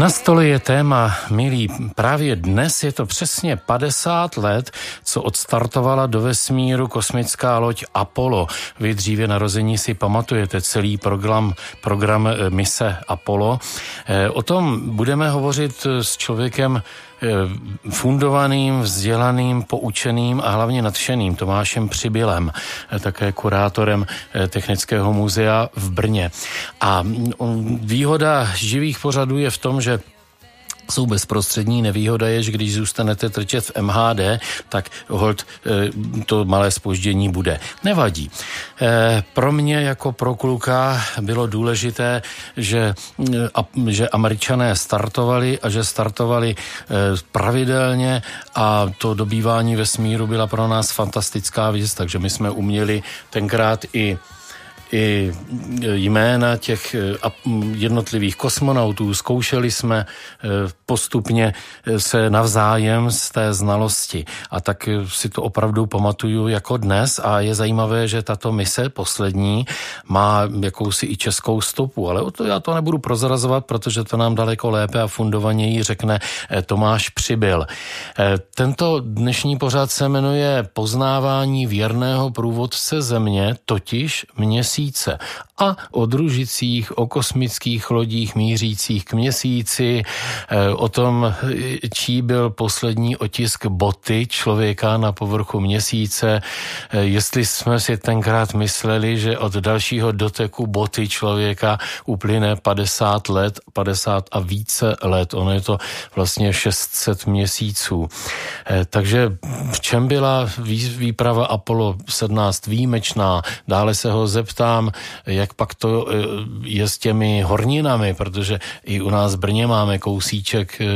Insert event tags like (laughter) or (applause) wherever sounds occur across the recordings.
Na stole je téma, milí, právě dnes je to přesně 50 let, co odstartovala do vesmíru kosmická loď Apollo. Vy dříve narození si pamatujete celý program, program eh, mise Apollo. Eh, o tom budeme hovořit s člověkem, Eh, fundovaným, vzdělaným, poučeným a hlavně nadšeným Tomášem Přibylem, eh, také kurátorem eh, Technického muzea v Brně. A mm, výhoda živých pořadů je v tom, že jsou bezprostřední. Nevýhoda je, že když zůstanete trčet v MHD, tak hold eh, to malé spoždění bude. Nevadí. Eh, pro mě jako pro kluka bylo důležité, že, eh, že američané startovali a že startovali pravidelně a to dobývání vesmíru byla pro nás fantastická věc, takže my jsme uměli tenkrát i i jména těch eh, jednotlivých kosmonautů. Zkoušeli jsme eh, postupně se navzájem z té znalosti. A tak si to opravdu pamatuju jako dnes a je zajímavé, že tato mise poslední má jakousi i českou stopu, ale o to já to nebudu prozrazovat, protože to nám daleko lépe a fundovaněji řekne Tomáš Přibyl. Tento dnešní pořád se jmenuje Poznávání věrného průvodce země, totiž měsíc měsíce a o družicích, o kosmických lodích mířících k měsíci, eh, o tom, čí byl poslední otisk boty člověka na povrchu měsíce, eh, jestli jsme si tenkrát mysleli, že od dalšího doteku boty člověka uplyne 50 let, 50 a více let. Ono je to vlastně 600 měsíců. Takže v čem byla výprava Apollo 17 výjimečná? Dále se ho zeptám, jak jak pak to eh, je s těmi horninami, protože i u nás v Brně máme kousíček eh,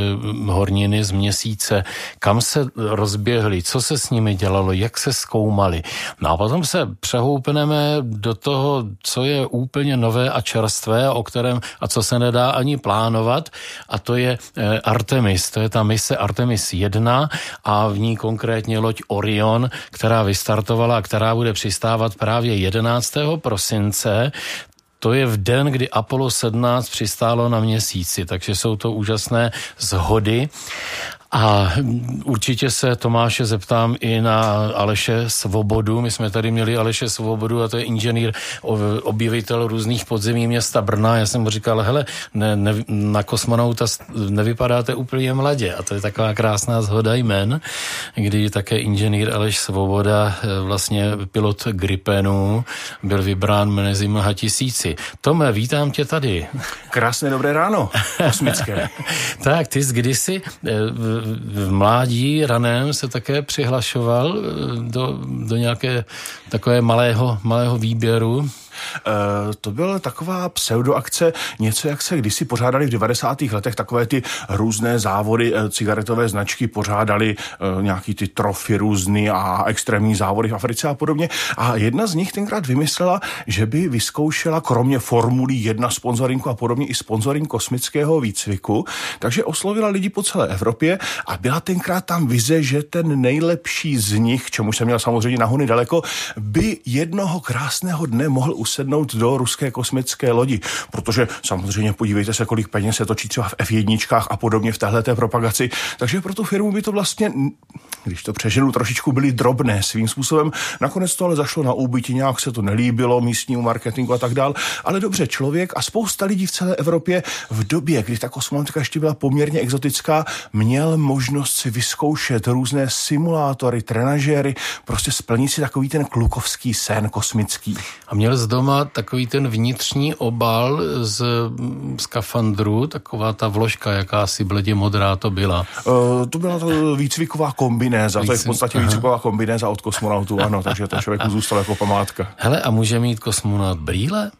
horniny z měsíce, kam se rozběhly, co se s nimi dělalo, jak se zkoumali. No a potom se přehoupneme do toho, co je úplně nové a čerstvé, o kterém a co se nedá ani plánovat, a to je eh, Artemis. To je ta mise Artemis 1 a v ní konkrétně loď Orion, která vystartovala a která bude přistávat právě 11. prosince to je v den, kdy Apollo 17 přistálo na měsíci, takže jsou to úžasné zhody. A určitě se Tomáše zeptám i na Aleše Svobodu. My jsme tady měli Aleše Svobodu a to je inženýr, objevitel různých podzemí města Brna. Já jsem mu říkal, hele, ne, ne, na kosmonauta nevypadáte úplně mladě. A to je taková krásná zhoda jmen, kdy také inženýr Aleš Svoboda, eh, vlastně pilot Gripenu, byl vybrán mezi mnoha tisíci. Tome, vítám tě tady. Krásné dobré ráno, kosmické. (laughs) tak, ty jsi kdysi eh, v mládí raném se také přihlašoval eh, do, do nějaké takové malého, malého výběru to byla taková pseudoakce, něco, jak se kdysi pořádali v 90. letech, takové ty různé závody, eh, cigaretové značky pořádali eh, nějaký ty trofy různý a extrémní závody v Africe a podobně. A jedna z nich tenkrát vymyslela, že by vyzkoušela kromě formulí jedna sponzorinku a podobně i sponsoring kosmického výcviku, takže oslovila lidi po celé Evropě a byla tenkrát tam vize, že ten nejlepší z nich, čemu jsem měl samozřejmě nahony daleko, by jednoho krásného dne mohl usednout do ruské kosmické lodi, protože samozřejmě podívejte se, kolik peněz se točí třeba v F1 a podobně v téhle propagaci. Takže pro tu firmu by to vlastně, když to přeženu, trošičku byly drobné svým způsobem. Nakonec to ale zašlo na úbytí, nějak se to nelíbilo místnímu marketingu a tak dál. Ale dobře, člověk a spousta lidí v celé Evropě v době, kdy ta kosmonautika ještě byla poměrně exotická, měl možnost si vyzkoušet různé simulátory, trenažéry, prostě splnit si takový ten klukovský sen kosmický. A měl z doma takový ten vnitřní obal z skafandru, taková ta vložka, jakási bledě modrá to byla. Uh, to byla to výcviková kombinéza, Výcvik... to je v podstatě Aha. výcviková kombinéza od kosmonautů, ano, takže to člověku zůstalo jako památka. Hele, a může mít kosmonaut brýle?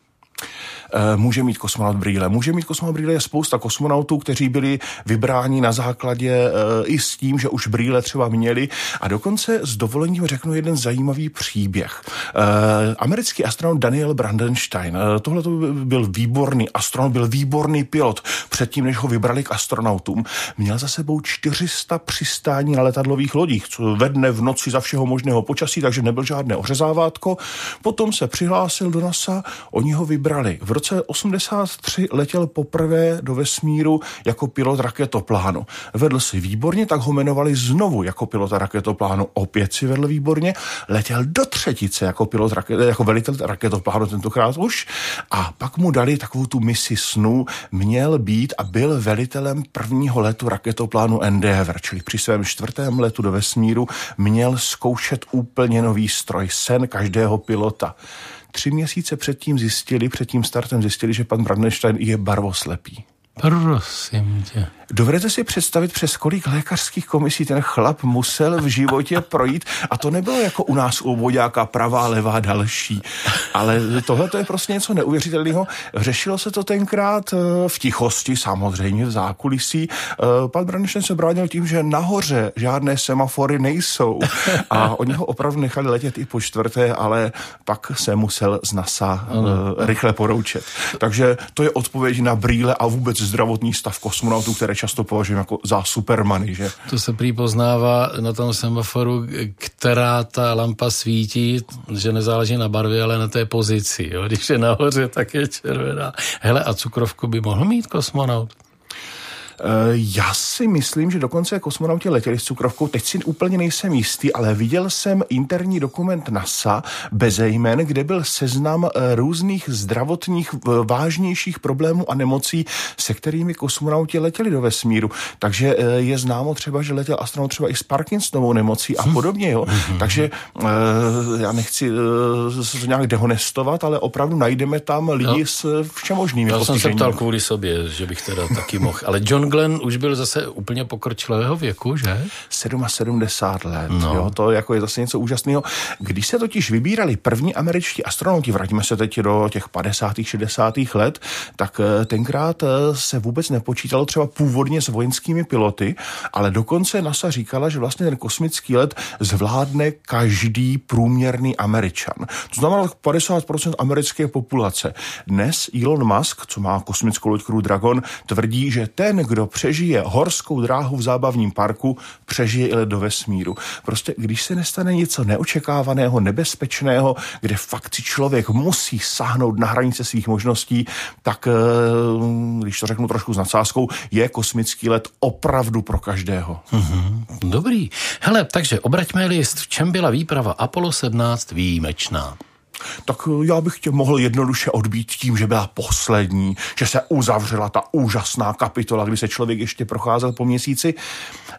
Eh, může mít kosmonaut brýle. Může mít kosmonaut brýle je spousta kosmonautů, kteří byli vybráni na základě eh, i s tím, že už brýle třeba měli. A dokonce s dovolením řeknu jeden zajímavý příběh. Eh, americký astronaut Daniel Brandenstein, tohle to byl výborný astronaut, byl výborný pilot. Předtím, než ho vybrali k astronautům, měl za sebou 400 přistání na letadlových lodích, co ve dne, v noci za všeho možného počasí, takže nebyl žádné ořezávátko. Potom se přihlásil do NASA, oni ho vybrali. V roce roce 83 letěl poprvé do vesmíru jako pilot raketoplánu. Vedl si výborně, tak ho jmenovali znovu jako pilota raketoplánu. Opět si vedl výborně. Letěl do třetice jako pilot jako velitel raketoplánu tentokrát už. A pak mu dali takovou tu misi snů. Měl být a byl velitelem prvního letu raketoplánu Endeavour, čili při svém čtvrtém letu do vesmíru měl zkoušet úplně nový stroj, sen každého pilota. Tři měsíce předtím zjistili, před tím startem zjistili, že pan Brandenstein je barvoslepý. Prosím tě. Dovedete si představit, přes kolik lékařských komisí ten chlap musel v životě projít a to nebylo jako u nás u vodáka pravá, levá, další. Ale tohle to je prostě něco neuvěřitelného. Řešilo se to tenkrát eh, v tichosti, samozřejmě v zákulisí. Eh, pan Brandenstein se bránil tím, že nahoře žádné semafory nejsou a oni ho opravdu nechali letět i po čtvrté, ale pak se musel z NASA uh, rychle poroučet. Takže to je odpověď na brýle a vůbec zdravotní stav kosmonautů, které často považujeme jako za supermany, že? To se prý poznává na tom semaforu, která ta lampa svítí, že nezáleží na barvě, ale na té pozici. Jo? Když je nahoře, tak je červená. Hele, a cukrovku by mohl mít kosmonaut? Eh, já si myslím, že dokonce kosmonauti letěli s cukrovkou, teď si úplně nejsem jistý, ale viděl jsem interní dokument NASA bez jmen, kde byl seznam eh, různých zdravotních eh, vážnějších problémů a nemocí, se kterými kosmonauti letěli do vesmíru. Takže je známo třeba, že letěl astronaut třeba i s Parkinsonovou nemocí a podobně. Jo? (laughs) Takže já nechci se to nějak dehonestovat, ale opravdu najdeme tam lidi no. s všemožnými Já jsem se ptal kvůli sobě, že bych teda taky mohl. Ale John Glenn už byl zase úplně pokročilého věku, že? 77 let, no. jo, to jako je zase něco úžasného. Když se totiž vybírali první američtí astronauti, vrátíme se teď do těch 50. 60. let, tak eh, tenkrát eh, se vůbec nepočítalo třeba původně s vojenskými piloty, ale dokonce NASA říkala, že vlastně ten kosmický let zvládne každý průměrný Američan. To znamená 50% americké populace. Dnes Elon Musk, co má kosmickou loď Crew Dragon, tvrdí, že ten, kdo přežije horskou dráhu v zábavním parku, přežije i let do vesmíru. Prostě když se nestane něco neočekávaného, nebezpečného, kde fakt si člověk musí sáhnout na hranice svých možností, tak, eh, když to řeknu trošku s nadsázkou, je kosmický let opravdu pro každého. Mm-hmm. Dobrý. Hele, takže obraťme list, v čem byla výprava Apollo 17 výjimečná? Tak eh, já bych tě mohl jednoduše odbít tím, že byla poslední, že se uzavřela ta úžasná kapitola, kdy se člověk ještě procházel po měsíci.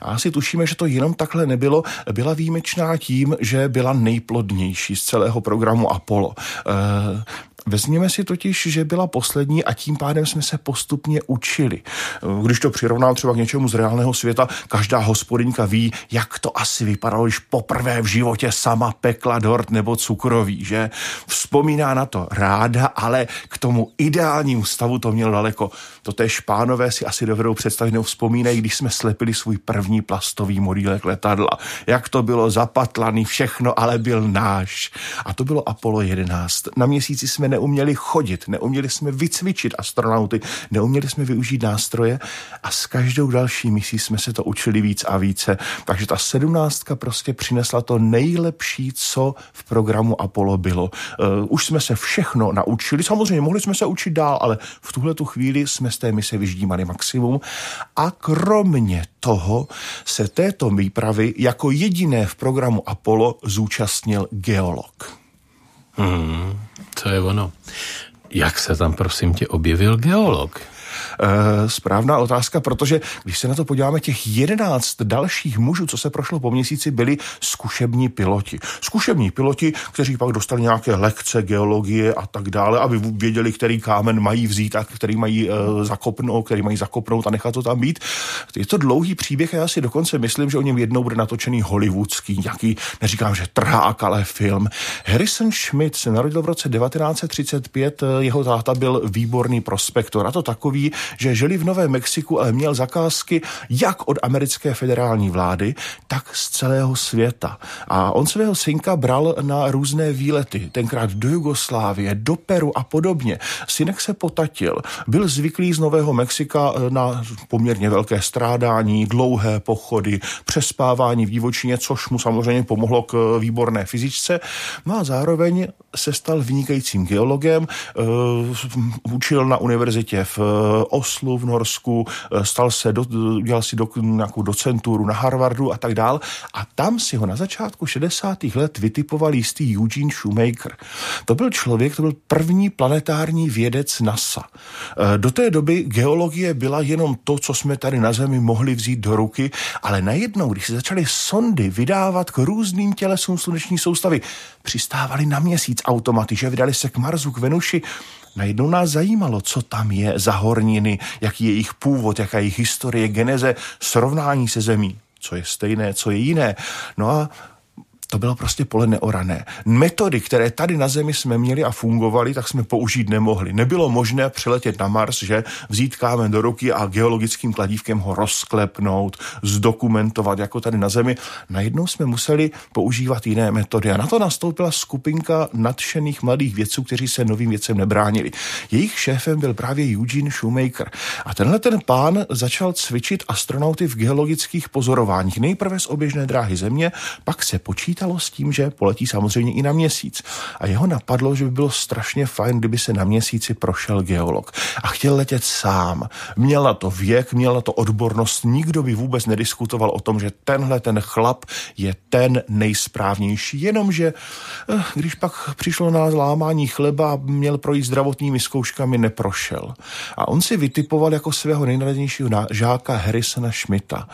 A asi tušíme, že to jenom takhle nebylo. Byla výjimečná tím, že byla nejplodnější z celého programu Apollo. E, Vezměme si totiž, že byla poslední a tím pádem jsme se postupně učili. Když to přirovnám třeba k něčemu z reálného světa, každá hospodinka ví, jak to asi vypadalo, když poprvé v životě sama pekla dort nebo cukroví, že? Vzpomíná na to ráda, ale k tomu ideálnímu stavu to mělo daleko. To té špánové si asi dovedou představit, nebo vzpomínají, když jsme slepili svůj první plastový modílek letadla. Jak to bylo zapatlaný, všechno, ale byl náš. A to bylo Apollo 11. Na měsíci jsme neuměli chodit, neuměli jsme vycvičit astronauty, neuměli jsme využít nástroje a s každou další misí jsme se to učili víc a více. Takže ta sedmnáctka prostě přinesla to nejlepší, co v programu Apollo bylo. Uh, už jsme se všechno naučili, samozřejmě mohli jsme se učit dál, ale v tuhle tu chvíli jsme z té mise vyždímali maximum a kromě toho se této výpravy jako jediné v programu Apollo zúčastnil geolog. Hmm, to je ono. Jak se tam, prosím tě, objevil geolog? E, správná otázka, protože když se na to podíváme, těch jedenáct dalších mužů, co se prošlo po měsíci, byli zkušební piloti. Zkušební piloti, kteří pak dostali nějaké lekce geologie a tak dále, aby věděli, který kámen mají vzít a který mají e, zakopnout, který mají zakopnout a nechat to tam být. Je to dlouhý příběh a já si dokonce myslím, že o něm jednou bude natočený hollywoodský, nějaký, neříkám, že trhák, ale film. Harrison Schmidt se narodil v roce 1935, jeho táta byl výborný prospektor a to takový, že žili v Novém Mexiku, ale měl zakázky jak od americké federální vlády, tak z celého světa. A on svého synka bral na různé výlety, tenkrát do Jugoslávie, do Peru a podobně. Synek se potatil. Byl zvyklý z Nového Mexika eh, na poměrně velké strádání, dlouhé pochody, přespávání v divočině, což mu samozřejmě pomohlo k eh, výborné fyzičce. No a zároveň se stal vynikajícím geologem, uh, učil na univerzitě v Oslu v Norsku, stal se, do, udělal si do, nějakou docenturu na Harvardu a tak dál. A tam si ho na začátku 60. let vytipoval jistý Eugene Shoemaker. To byl člověk, to byl první planetární vědec NASA. E, do té doby geologie byla jenom to, co jsme tady na Zemi mohli vzít do ruky, ale najednou, když se začaly sondy vydávat k různým tělesům sluneční soustavy, přistávali na měsíc automaty, že vydali se k Marsu, k Venuši, Najednou nás zajímalo, co tam je za horniny, jaký je jejich původ, jaká je jejich historie, geneze, srovnání se zemí, co je stejné, co je jiné. No a to bylo prostě pole neorané. Metody, které tady na Zemi jsme měli a fungovaly, tak jsme použít nemohli. Nebylo možné přeletět na Mars, že vzít kámen do ruky a geologickým kladívkem ho rozklepnout, zdokumentovat jako tady na Zemi. Najednou jsme museli používat jiné metody a na to nastoupila skupinka nadšených mladých vědců, kteří se novým věcem nebránili. Jejich šéfem byl právě Eugene Shoemaker. A tenhle ten pán začal cvičit astronauty v geologických pozorováních. Nejprve z oběžné dráhy Země, pak se počítá počítalo s tím, že poletí samozřejmě i na měsíc. A jeho napadlo, že by bylo strašně fajn, kdyby se na měsíci prošel geolog. A chtěl letět sám. Měl na to věk, měl na to odbornost, nikdo by vůbec nediskutoval o tom, že tenhle ten chlap je ten nejsprávnější. Jenomže eh, když pak přišlo na lámání chleba měl projít zdravotními zkouškami, neprošel. A on si vytipoval jako svého nejnadějnějšího žáka Harrisona Schmidta.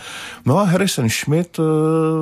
No a Harrison Schmidt eh,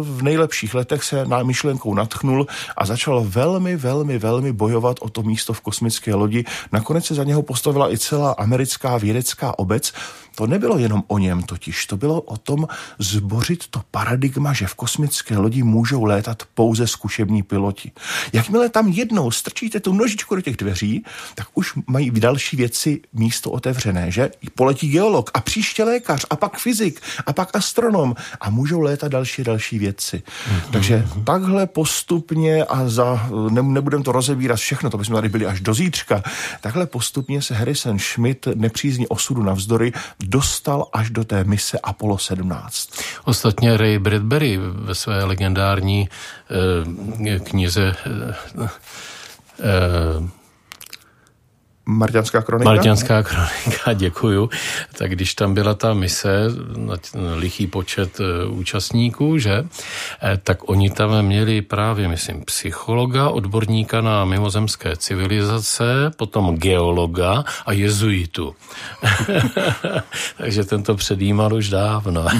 v nejlepších letech se na myšlenkou natchnul a začal velmi, velmi, velmi bojovat o to místo v kosmické lodi. Nakonec se za něho postavila i celá americká vědecká obec, to nebylo jenom o něm totiž, to bylo o tom zbořit to paradigma, že v kosmické lodi můžou létat pouze zkušební piloti. Jakmile tam jednou strčíte tu nožičku do těch dveří, tak už mají v další věci místo otevřené, že? Poletí geolog a příště lékař a pak fyzik a pak astronom a můžou létat další další věci. Mm-hmm. Takže takhle postupně a za, ne, nebudem to rozebírat všechno, to bychom tady byli až do zítřka, takhle postupně se Harrison Schmidt nepřízní osudu navzdory dostal až do té mise Apollo 17. Ostatně Ray Bradbury ve své legendární eh, knize eh, eh, Marťanská kronika? Marťanská kronika, (laughs) děkuju. Tak když tam byla ta mise, lichý počet e, účastníků, že, e, tak oni tam měli právě, myslím, psychologa, odborníka na mimozemské civilizace, potom geologa a jezuitu. (laughs) Takže tento předjímal už dávno. (laughs)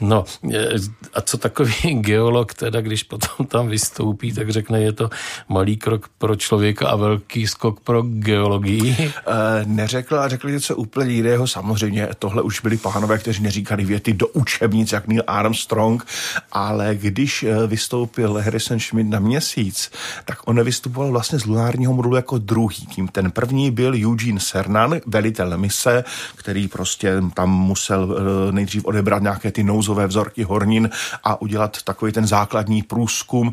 No, e, a co takový geolog teda, když potom tam vystoupí, tak řekne, je to malý krok pro člověka a velký skok pro geologii? E, neřekl a řekl něco úplně jiného. Samozřejmě tohle už byli pánové, kteří neříkali věty do učebnic, jak Neil Armstrong, ale když eh, vystoupil Harrison Schmidt na měsíc, tak on nevystupoval vlastně z lunárního modulu jako druhý. Tím ten první byl Eugene Cernan, velitel mise, který prostě tam musel eh, nejdřív odebrat nějaké ty nouzové vzorky hornin a udělat takový ten základní průzkum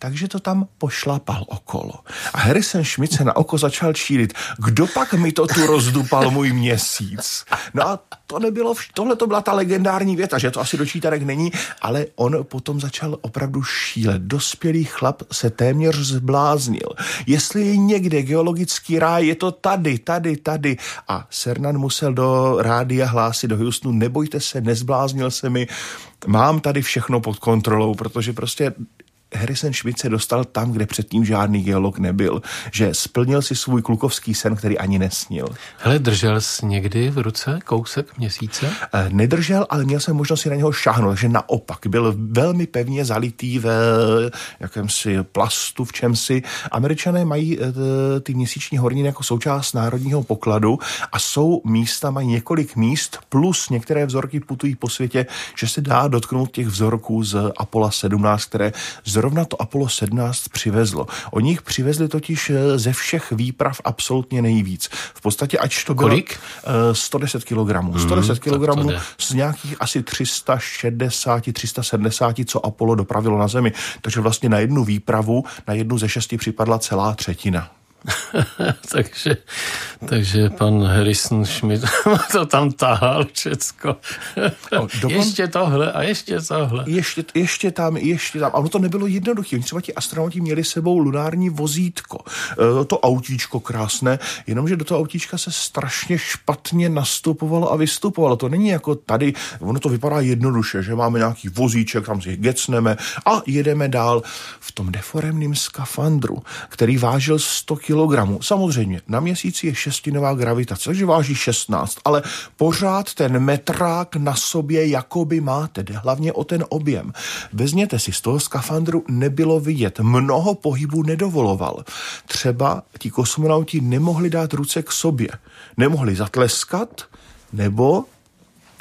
takže to tam pošlapal okolo. A Harrison Schmidt se na oko začal čílit. Kdo pak mi to tu rozdupal můj měsíc? No a to nebylo, vš- tohle to byla ta legendární věta, že to asi dočítarek není, ale on potom začal opravdu šílet. Dospělý chlap se téměř zbláznil. Jestli je někde geologický ráj, je to tady, tady, tady. A Sernan musel do rádia hlásit do Houstonu, nebojte se, nezbláznil se mi, mám tady všechno pod kontrolou, protože prostě Harrison Schmidt se dostal tam, kde předtím žádný geolog nebyl, že splnil si svůj klukovský sen, který ani nesnil. Hele, držel jsi někdy v ruce kousek měsíce? E, nedržel, ale měl jsem možnost si na něho šáhnout, že naopak byl velmi pevně zalitý ve jakémsi plastu, v čemsi. Američané mají e, ty měsíční horniny jako součást národního pokladu a jsou místa, mají několik míst, plus některé vzorky putují po světě, že se dá dotknout těch vzorků z Apollo 17, které z zrovna to Apollo 17 přivezlo. Oni jich přivezli totiž eh, ze všech výprav absolutně nejvíc. V podstatě, ať to bylo... Kolik? 110 kg. 110 kg z nějakých asi 360, 370, co Apollo dopravilo na Zemi. Takže vlastně na jednu výpravu, na jednu ze šesti připadla celá třetina. (laughs) takže, takže pan Harrison Schmidt (laughs) to tam tahal všecko. No, dokon... (laughs) Ještě tohle a ještě tohle. Ještě, ještě tam, ještě tam. A ono to nebylo jednoduché. Oni třeba ti astronauti měli sebou lunární vozítko. E, to autíčko krásné, jenomže do toho autíčka se strašně špatně nastupovalo a vystupovalo. To není jako tady, ono to vypadá jednoduše, že máme nějaký vozíček, tam si gecneme a jedeme dál v tom deforemném skafandru, který vážil 100 kg kilogramů. Samozřejmě, na měsíci je šestinová gravitace, takže váží 16, ale pořád ten metrák na sobě jakoby máte, jde hlavně o ten objem. Vezměte si, z toho skafandru nebylo vidět, mnoho pohybů nedovoloval. Třeba ti kosmonauti nemohli dát ruce k sobě, nemohli zatleskat, nebo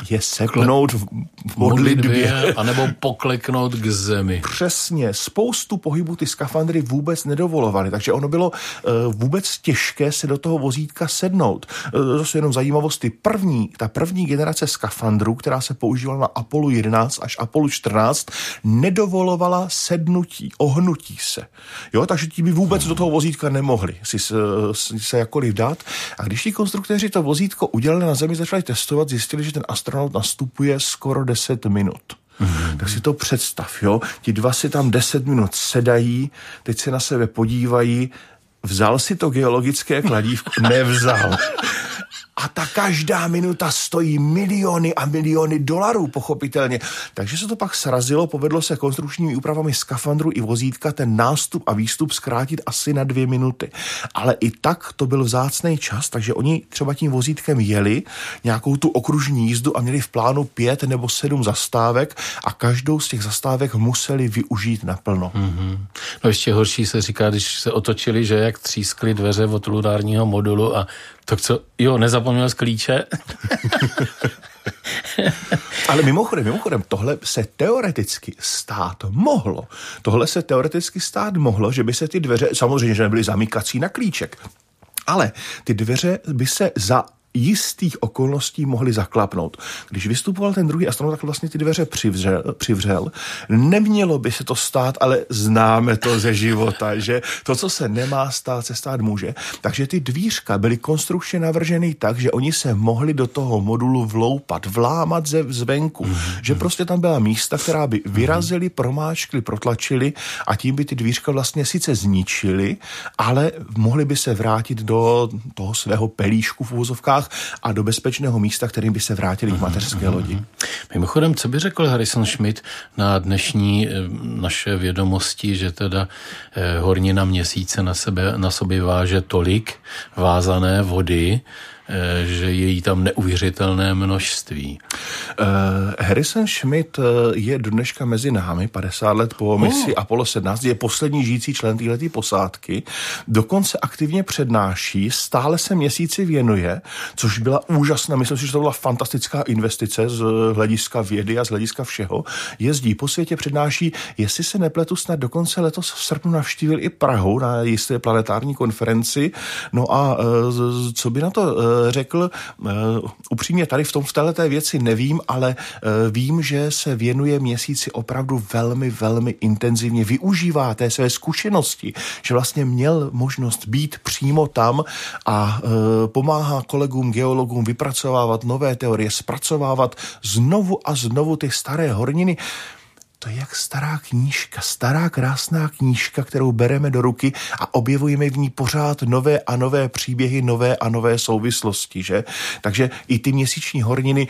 je seknout v modlitbě. A nebo pokleknout k zemi. Přesně. Spoustu pohybů ty skafandry vůbec nedovolovaly, takže ono bylo uh, vůbec těžké se do toho vozítka sednout. Zase jenom zajímavost, ty první, ta první generace skafandrů, která se používala na Apollo 11 až Apollo 14, nedovolovala sednutí, ohnutí se. Jo, takže ti by vůbec do toho vozítka nemohli si, si se jakkoliv dát. A když ti konstruktéři to vozítko udělali na Zemi, začali testovat, zjistili, že ten astronaut nastupuje skoro 10 minut. Mm-hmm. Tak si to představ, jo. Ti dva si tam 10 minut sedají, teď se na sebe podívají, vzal si to geologické kladívko? (laughs) Nevzal. A ta každá minuta stojí miliony a miliony dolarů, pochopitelně. Takže se to pak srazilo, povedlo se konstrukčními úpravami skafandru i vozítka ten nástup a výstup zkrátit asi na dvě minuty. Ale i tak to byl vzácný čas, takže oni třeba tím vozítkem jeli nějakou tu okružní jízdu a měli v plánu pět nebo sedm zastávek a každou z těch zastávek museli využít naplno. Mm-hmm. No ještě horší se říká, když se otočili, že jak třískly dveře od lunárního modulu a tak co, jo, nezapomněl z klíče? (laughs) Ale mimochodem, mimochodem, tohle se teoreticky stát mohlo. Tohle se teoreticky stát mohlo, že by se ty dveře, samozřejmě, že nebyly zamykací na klíček, ale ty dveře by se za jistých okolností mohli zaklapnout. Když vystupoval ten druhý astronaut, tak vlastně ty dveře přivřel, přivřel. Nemělo by se to stát, ale známe to ze života, (laughs) že to, co se nemá stát, se stát může. Takže ty dvířka byly konstrukčně navrženy tak, že oni se mohli do toho modulu vloupat, vlámat ze zvenku. Mm-hmm. Že prostě tam byla místa, která by vyrazili, promáčkli, protlačili a tím by ty dvířka vlastně sice zničili, ale mohli by se vrátit do toho svého pelíšku v úvozovkách a do bezpečného místa, kterým by se vrátili k mateřské lodi. Mimochodem, co by řekl Harrison Schmidt na dnešní eh, naše vědomosti, že teda eh, hornina měsíce na, sebe, na sobě váže tolik vázané vody, že je jí tam neuvěřitelné množství. Uh, Harrison Schmidt eh, je do dneška mezi námi, 50 let po misi oh. Apollo 17, je poslední žijící člen této posádky, dokonce aktivně přednáší, stále se měsíci věnuje, což byla úžasná, myslím si, že to byla fantastická investice z hlediska vědy a z hlediska všeho. Jezdí po světě, přednáší, jestli se nepletu, snad dokonce letos v srpnu navštívil i Prahu na jisté planetární konferenci. No a co by na to řekl, eh, upřímně tady v tom v této věci nevím, ale eh, vím, že se věnuje měsíci opravdu velmi, velmi intenzivně, využívá té své zkušenosti, že vlastně měl možnost být přímo tam a eh, pomáhá kolegům, geologům vypracovávat nové teorie, zpracovávat znovu a znovu ty staré horniny. To je jak stará knížka, stará krásná knížka, kterou bereme do ruky a objevujeme v ní pořád nové a nové příběhy, nové a nové souvislosti, že? Takže i ty měsíční horniny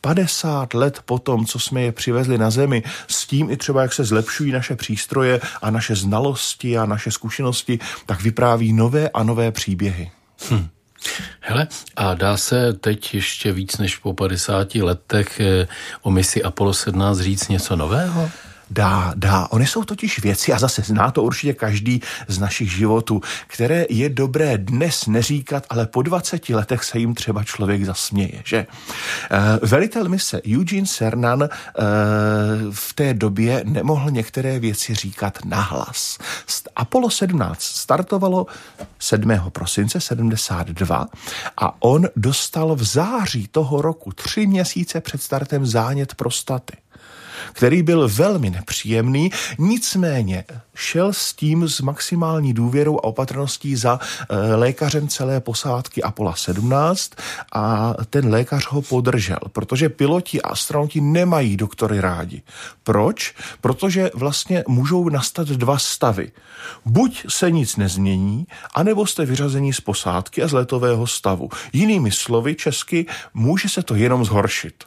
50 let po tom, co jsme je přivezli na Zemi, s tím i třeba, jak se zlepšují naše přístroje a naše znalosti a naše zkušenosti, tak vypráví nové a nové příběhy. Hm. Hele, a dá se teď ještě víc než po 50 letech eh, o misi Apollo 17 říct něco nového? Dá, dá. Ony jsou totiž věci, a zase zná to určitě každý z našich životů, které je dobré dnes neříkat, ale po 20 letech se jim třeba člověk zasměje, že? Eh, velitel mise Eugene Cernan eh, v té době nemohl některé věci říkat nahlas. Apollo 17 startovalo 7. prosince 72 a on dostal v září toho roku, tři měsíce před startem, zánět prostaty který byl velmi nepříjemný, nicméně šel s tím s maximální důvěrou a opatrností za e, lékařem celé posádky Apollo 17 a ten lékař ho podržel, protože piloti a astronauti nemají doktory rádi. Proč? Protože vlastně můžou nastat dva stavy. Buď se nic nezmění, anebo jste vyřazení z posádky a z letového stavu. Jinými slovy, česky, může se to jenom zhoršit.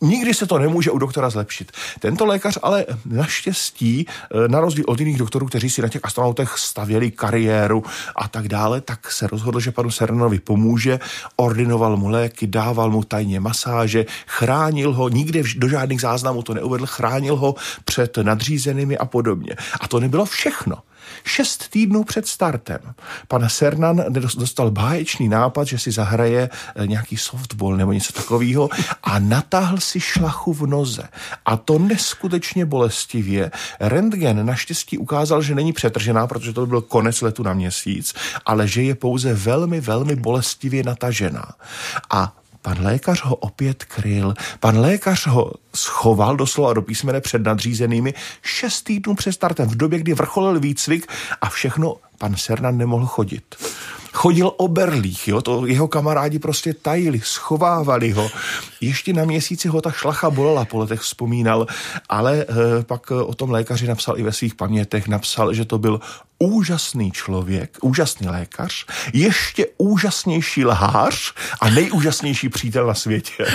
Nikdy se to nemůže u doktora zlepšit. Tento lékař ale naštěstí, eh, na rozdíl od jiných doktorů, kteří si na těch astronautech stavěli kariéru a tak dále, tak se rozhodl, že panu Sernovi pomůže, ordinoval mu léky, dával mu tajně masáže, chránil ho, nikde do žádných záznamů to neuvedl, chránil ho před nadřízenými a podobně. A to nebylo všechno. Šest týdnů před startem pan Sernan dostal báječný nápad, že si zahraje eh, nějaký softball nebo něco takového a natáhl si šlachu v noze. A to neskutečně bolestivě. Rentgen naštěstí ukázal, že není přetržená, protože to by byl konec letu na měsíc, ale že je pouze velmi, velmi bolestivě natažená. A Pan lékař ho opět kryl. Pan lékař ho schoval doslova do písmene před nadřízenými šest týdnů před startem, v době, kdy vrcholil výcvik a všechno pan Sernan nemohl chodit chodil o berlích, jo, to jeho kamarádi prostě tajili, schovávali ho. Ještě na měsíci ho ta šlacha bolela, po letech vzpomínal, ale e, pak o tom lékaři napsal i ve svých pamětech, napsal, že to byl úžasný člověk, úžasný lékař, ještě úžasnější lhář a nejúžasnější přítel na světě.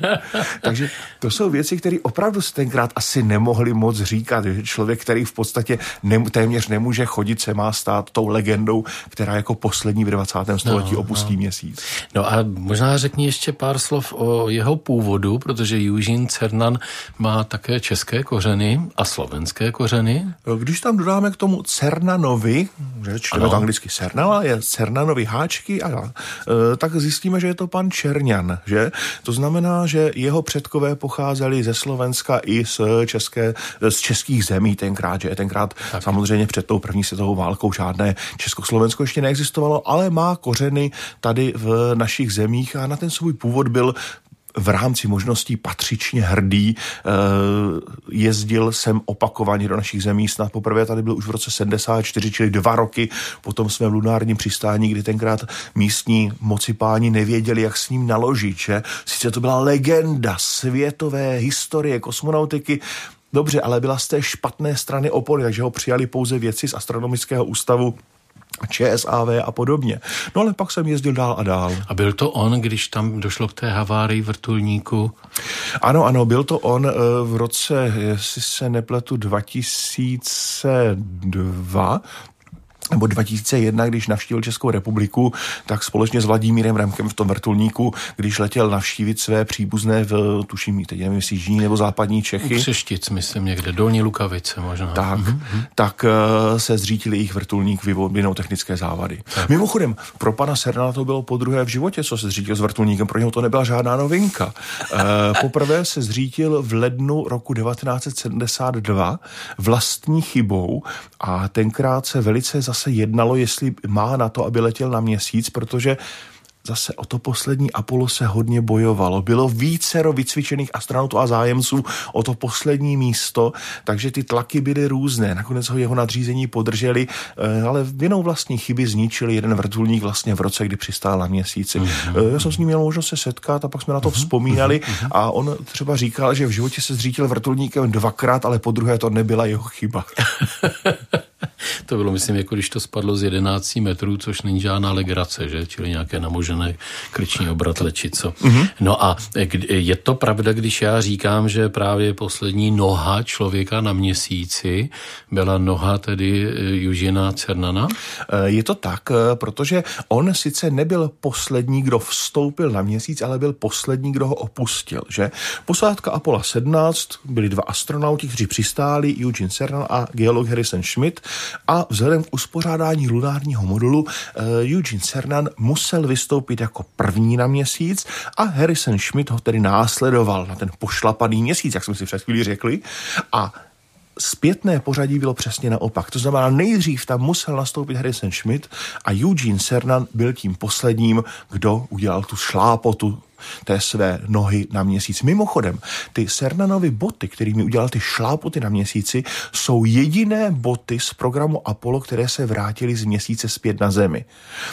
(laughs) Takže to jsou věci, které opravdu se tenkrát asi nemohli moc říkat. Že člověk, který v podstatě ne, téměř nemůže chodit, se má stát tou legendou, která jako poslední v 20. století no, opustí no. měsíc. No a možná řekni ještě pár slov o jeho původu, protože Eugene Cernan má také české kořeny a slovenské kořeny. Když tam dodáme k tomu Cernano Cernanovi, že čteme to anglicky Cernala, je Cernanovi háčky a e, tak zjistíme, že je to pan Černian, že? To znamená, že jeho předkové pocházeli ze Slovenska i z, české, z českých zemí tenkrát, že tenkrát tak. samozřejmě před tou první světovou válkou žádné Československo ještě neexistovalo, ale má kořeny tady v našich zemích a na ten svůj původ byl v rámci možností patřičně hrdý. Eh, jezdil jsem opakovaně do našich zemí, snad poprvé tady byl už v roce 74, čili dva roky. Potom jsme v lunárním přistání, kdy tenkrát místní mocipáni nevěděli, jak s ním naložit. Že? Sice to byla legenda světové historie kosmonautiky, Dobře, ale byla z té špatné strany opory, takže ho přijali pouze věci z astronomického ústavu ČSAV a podobně. No ale pak jsem jezdil dál a dál. A byl to on, když tam došlo k té havárii vrtulníku? Ano, ano, byl to on eh, v roce, jestli se nepletu, 2002, nebo 2001, když navštívil Českou republiku, tak společně s Vladimírem Remkem v tom vrtulníku, když letěl navštívit své příbuzné v, tuším, teď nevím, jestli jižní nebo západní Čechy. Křeštic, myslím někde, Dolní Lukavice možná. Tak, mm-hmm. tak uh, se zřítili jejich vrtulník vinou technické závady. Tak. Mimochodem, pro pana Sernala to bylo po druhé v životě, co se zřítil s vrtulníkem, pro něho to nebyla žádná novinka. Uh, poprvé se zřítil v lednu roku 1972 vlastní chybou a tenkrát se velice zase jednalo, jestli má na to, aby letěl na měsíc, protože zase o to poslední Apollo se hodně bojovalo. Bylo vícero vycvičených astronautů a zájemců o to poslední místo, takže ty tlaky byly různé. Nakonec ho jeho nadřízení podrželi, eh, ale vinou vlastní chyby zničili jeden vrtulník vlastně v roce, kdy přistál na měsíci. Mm-hmm. Já jsem s ním měl možnost se setkat a pak jsme na to mm-hmm. vzpomínali mm-hmm. a on třeba říkal, že v životě se zřítil vrtulníkem dvakrát, ale po druhé to nebyla jeho chyba. (laughs) to bylo, myslím, jako když to spadlo z 11 metrů, což není žádná legrace, že? Čili nějaké namožené krční obratle, či co. Mm-hmm. No a je to pravda, když já říkám, že právě poslední noha člověka na měsíci byla noha tedy Južina Cernana? Je to tak, protože on sice nebyl poslední, kdo vstoupil na měsíc, ale byl poslední, kdo ho opustil, že? Posádka Apollo 17 byli dva astronauti, kteří přistáli, Eugene Cernan a geolog Harrison Schmidt a vzhledem k uspořádání lunárního modulu uh, Eugene Cernan musel vystoupit jako první na měsíc a Harrison Schmidt ho tedy následoval na ten pošlapaný měsíc, jak jsme si před chvílí řekli a zpětné pořadí bylo přesně naopak. To znamená, nejdřív tam musel nastoupit Harrison Schmidt a Eugene Cernan byl tím posledním, kdo udělal tu šlápotu té své nohy na měsíc. Mimochodem, ty Sernanovy boty, kterými udělal ty šlápoty na měsíci, jsou jediné boty z programu Apollo, které se vrátily z měsíce zpět na Zemi.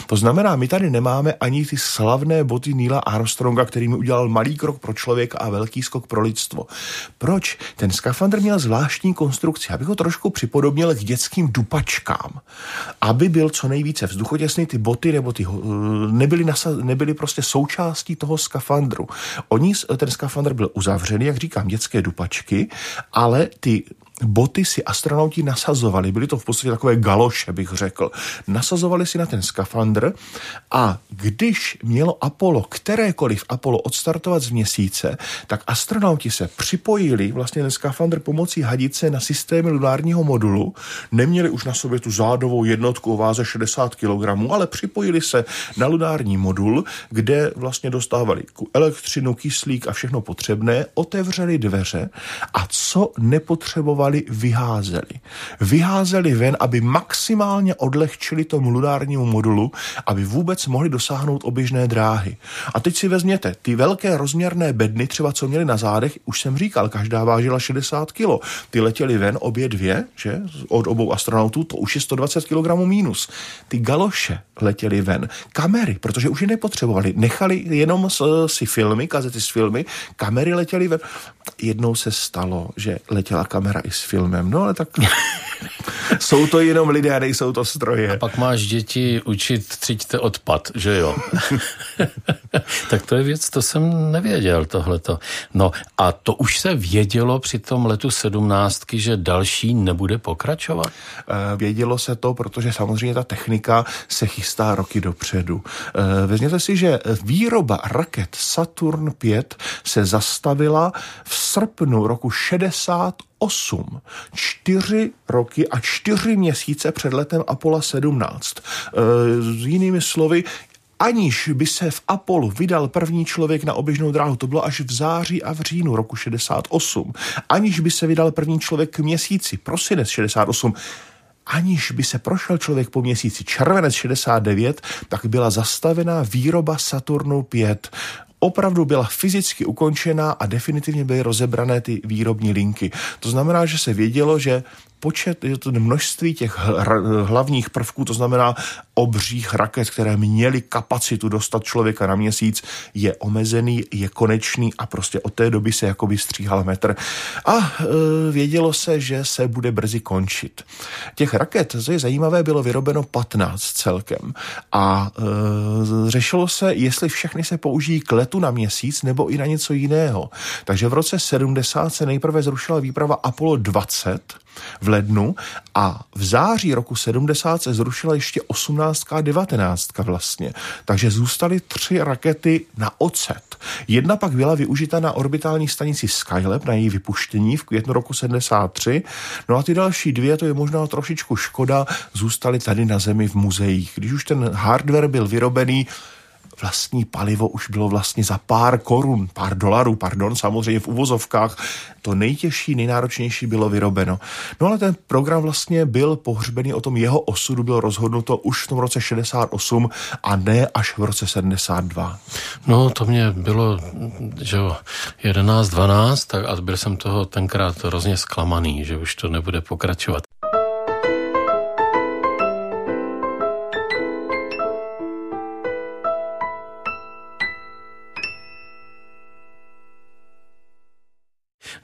To znamená, my tady nemáme ani ty slavné boty Neila Armstronga, kterými udělal malý krok pro člověka a velký skok pro lidstvo. Proč? Ten skafandr měl zvláštní konstrukci, abych ho trošku připodobnil k dětským dupačkám. Aby byl co nejvíce vzduchotěsný, ty boty nebo ty eh, nebyly, nasa, nebyly prostě součástí toho skafandru skafandru. Oni, ten skafandr byl uzavřený, jak říkám, dětské dupačky, ale ty boty si astronauti nasazovali, byly to v podstatě takové galoše, bych řekl. Nasazovali si na ten skafandr a když mělo Apollo, kterékoliv Apollo odstartovat z měsíce, tak astronauti se připojili vlastně ten skafandr pomocí hadice na systémy lunárního modulu, neměli už na sobě tu zádovou jednotku o váze 60 kg, ale připojili se na lunární modul, kde vlastně dostávali elektřinu, kyslík a všechno potřebné, otevřeli dveře a co nepotřebovali dělali, vyházeli. Vyházeli ven, aby maximálně odlehčili tomu ludárnímu modulu, aby vůbec mohli dosáhnout oběžné dráhy. A teď si vezměte, ty velké rozměrné bedny, třeba co měli na zádech, už jsem říkal, každá vážila 60 kg. Ty letěli ven obě dvě, že, od obou astronautů, to už je 120 kg mínus. Ty galoše letěli ven. Kamery, protože už je nepotřebovali, nechali jenom si filmy, kazety s filmy, kamery letěly ven. Jednou se stalo, že letěla kamera i s filmem, no ale tak (laughs) jsou to jenom lidé, nejsou to stroje. A pak máš děti učit třiďte odpad, že jo? (laughs) tak to je věc, to jsem nevěděl, tohleto. No a to už se vědělo při tom letu sedmnáctky, že další nebude pokračovat? Eh, vědělo se to, protože samozřejmě ta technika se chystá roky dopředu. Eh, vezměte si, že výroba raket Saturn 5 se zastavila v srpnu roku 60 8, čtyři roky a čtyři měsíce před letem Apollo 17. E, jinými slovy, aniž by se v Apollo vydal první člověk na oběžnou dráhu, to bylo až v září a v říjnu roku 68, aniž by se vydal první člověk k měsíci, prosinec 68, aniž by se prošel člověk po měsíci červenec 69, tak byla zastavená výroba Saturnu 5 opravdu byla fyzicky ukončená a definitivně byly rozebrané ty výrobní linky. To znamená, že se vědělo, že počet, je to množství těch hlavních prvků, to znamená obřích raket, které měly kapacitu dostat člověka na měsíc, je omezený, je konečný a prostě od té doby se jakoby stříhal metr. A e, vědělo se, že se bude brzy končit. Těch raket, co je zajímavé, bylo vyrobeno 15 celkem a e, řešilo se, jestli všechny se použijí k letu na měsíc nebo i na něco jiného. Takže v roce 70 se nejprve zrušila výprava Apollo 20, v lednu a v září roku 70 se zrušila ještě 18 a 19 vlastně. Takže zůstaly tři rakety na ocet. Jedna pak byla využita na orbitální stanici Skylab na její vypuštění v květnu roku 73. No a ty další dvě, to je možná trošičku škoda, zůstaly tady na Zemi v muzeích. Když už ten hardware byl vyrobený, vlastní palivo už bylo vlastně za pár korun, pár dolarů, pardon, samozřejmě v uvozovkách. To nejtěžší, nejnáročnější bylo vyrobeno. No ale ten program vlastně byl pohřbený, o tom jeho osudu bylo rozhodnuto už v tom roce 68 a ne až v roce 72. No to mě bylo, že jo, 11, 12 tak a byl jsem toho tenkrát hrozně zklamaný, že už to nebude pokračovat.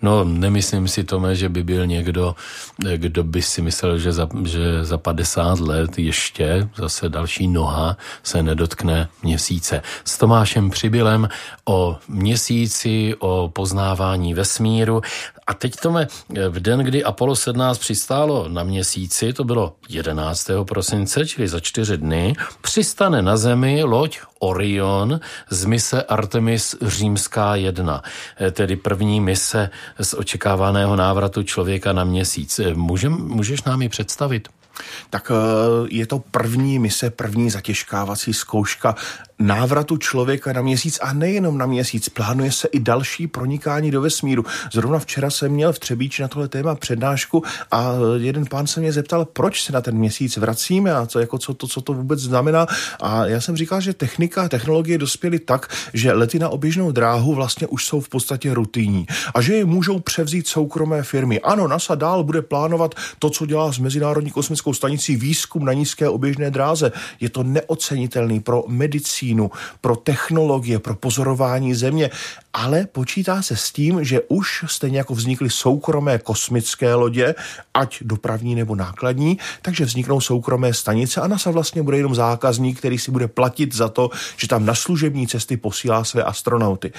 No, nemyslím si, Tome, že by byl někdo, kdo by si myslel, že za, že za 50 let ještě zase další noha se nedotkne měsíce. S Tomášem Přibylem o měsíci, o poznávání vesmíru. A teď Tome, v den, kdy Apollo 17 přistálo na měsíci, to bylo 11. prosince, čili za čtyři dny, přistane na Zemi loď Orion z mise Artemis Římská 1, tedy první mise z očekávaného návratu člověka na měsíc. Můžem, můžeš nám ji představit? Tak eh, je to první mise, první zatěžkávací zkouška návratu člověka na měsíc a nejenom na měsíc. Plánuje se i další pronikání do vesmíru. Zrovna včera jsem měl v Třebíči na tohle téma přednášku a jeden pán se mě zeptal, proč se na ten měsíc vracíme a co, jako co, to, co to vůbec znamená. A já jsem říkal, že technika a technologie dospěly tak, že lety na oběžnou dráhu vlastně už jsou v podstatě rutinní a že je můžou převzít soukromé firmy. Ano, NASA dál bude plánovat to, co dělá s Mezinárodní kosmickou stanicí výzkum na nízké oběžné dráze. Je to neocenitelný pro medicínu, pro technologie, pro pozorování země, ale počítá se s tím, že už stejně jako vznikly soukromé kosmické lodě, ať dopravní nebo nákladní, takže vzniknou soukromé stanice a NASA vlastně bude jenom zákazník, který si bude platit za to, že tam na služební cesty posílá své astronauty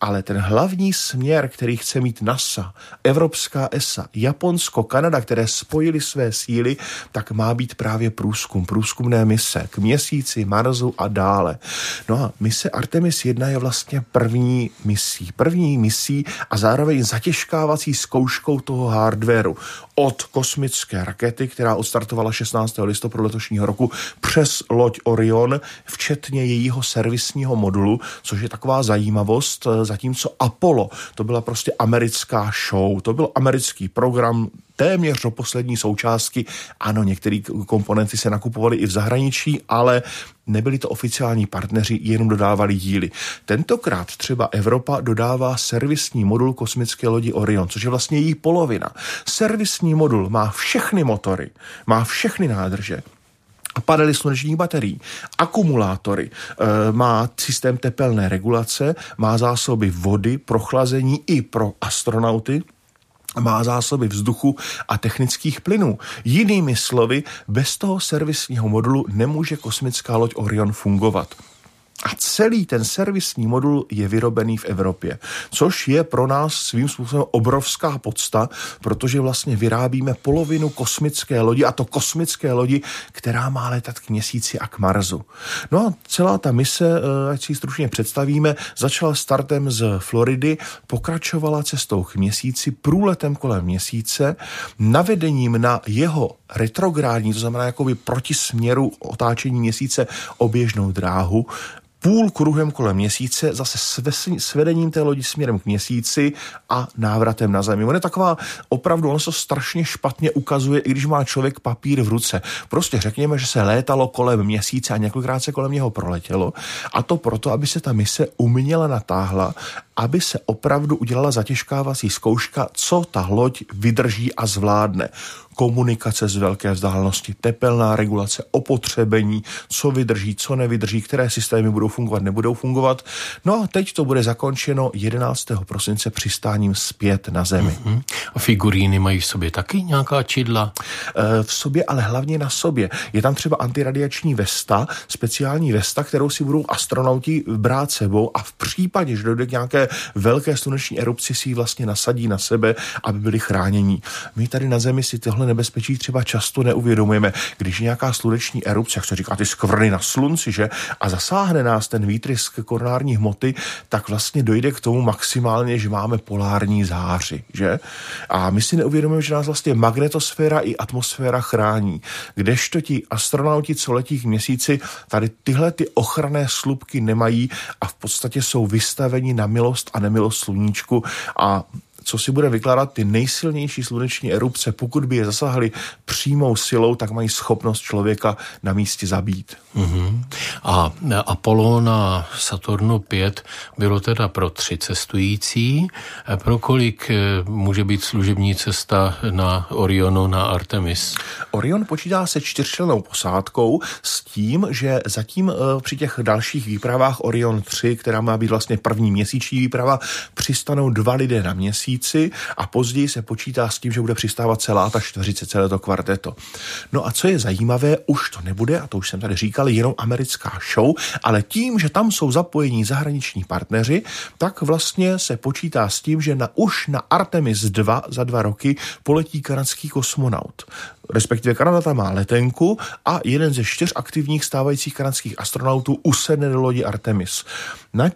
ale ten hlavní směr, který chce mít NASA, Evropská ESA, Japonsko, Kanada, které spojily své síly, tak má být právě průzkum, průzkumné mise k měsíci, Marsu a dále. No a mise Artemis 1 je vlastně první misí. První misí a zároveň zatěžkávací zkouškou toho hardwareu od kosmické rakety, která odstartovala 16. listopadu letošního roku přes loď Orion, včetně jejího servisního modulu, což je taková zajímavost, zatímco Apollo, to byla prostě americká show, to byl americký program, téměř do poslední součástky. Ano, některé komponenty se nakupovaly i v zahraničí, ale nebyli to oficiální partneři, jenom dodávali díly. Tentokrát třeba Evropa dodává servisní modul kosmické lodi Orion, což je vlastně její polovina. Servisní modul má všechny motory, má všechny nádrže, panely slunečních baterií, akumulátory, e, má systém tepelné regulace, má zásoby vody pro chlazení i pro astronauty, má zásoby vzduchu a technických plynů. Jinými slovy, bez toho servisního modulu nemůže kosmická loď Orion fungovat. A celý ten servisní modul je vyrobený v Evropě, což je pro nás svým způsobem obrovská podsta, protože vlastně vyrábíme polovinu kosmické lodi, a to kosmické lodi, která má letat k měsíci a k Marsu. No a celá ta mise, eh, ať si ji stručně představíme, začala startem z Floridy, pokračovala cestou k měsíci, průletem kolem měsíce, navedením na jeho retrográdní, to znamená jakoby proti směru otáčení měsíce oběžnou dráhu, půl kruhem kolem měsíce, zase s vedením té lodi směrem k měsíci a návratem na Zemi. On je taková, opravdu, ono se strašně špatně ukazuje, i když má člověk papír v ruce. Prostě řekněme, že se létalo kolem měsíce a několikrát se kolem něho proletělo. A to proto, aby se ta mise uměle natáhla, aby se opravdu udělala zatěžkávací zkouška, co ta loď vydrží a zvládne komunikace z velké vzdálenosti, tepelná regulace, opotřebení, co vydrží, co nevydrží, které systémy budou fungovat, nebudou fungovat. No a teď to bude zakončeno 11. prosince přistáním zpět na Zemi. Mm-hmm. A figuríny mají v sobě taky nějaká čidla? E, v sobě, ale hlavně na sobě. Je tam třeba antiradiační vesta, speciální vesta, kterou si budou astronauti brát sebou a v případě, že dojde k nějaké velké sluneční erupci, si ji vlastně nasadí na sebe, aby byli chráněni. My tady na Zemi si tohle nebezpečí třeba často neuvědomujeme. Když nějaká sluneční erupce, jak se říká, ty skvrny na slunci, že, a zasáhne nás ten výtrysk koronární hmoty, tak vlastně dojde k tomu maximálně, že máme polární záři, že? A my si neuvědomujeme, že nás vlastně magnetosféra i atmosféra chrání. Kdežto ti astronauti, co letí k měsíci, tady tyhle ty ochranné slupky nemají a v podstatě jsou vystaveni na milost a nemilost sluníčku a co si bude vykládat ty nejsilnější sluneční erupce, pokud by je zasáhly přímou silou, tak mají schopnost člověka na místě zabít. Mm-hmm. A Apollo na Saturnu 5 bylo teda pro tři cestující. Pro kolik eh, může být služební cesta na Orionu na Artemis? Orion počítá se čtyřčlennou posádkou s tím, že zatím eh, při těch dalších výpravách Orion 3, která má být vlastně první měsíční výprava, přistanou dva lidé na měsíc měsíci a později se počítá s tím, že bude přistávat celá ta čtveřice, celé to kvarteto. No a co je zajímavé, už to nebude, a to už jsem tady říkal, jenom americká show, ale tím, že tam jsou zapojení zahraniční partneři, tak vlastně se počítá s tím, že na, už na Artemis 2 za dva roky poletí kanadský kosmonaut respektive Kanada tam má letenku a jeden ze čtyř aktivních stávajících kanadských astronautů usedne do lodi Artemis. Na e,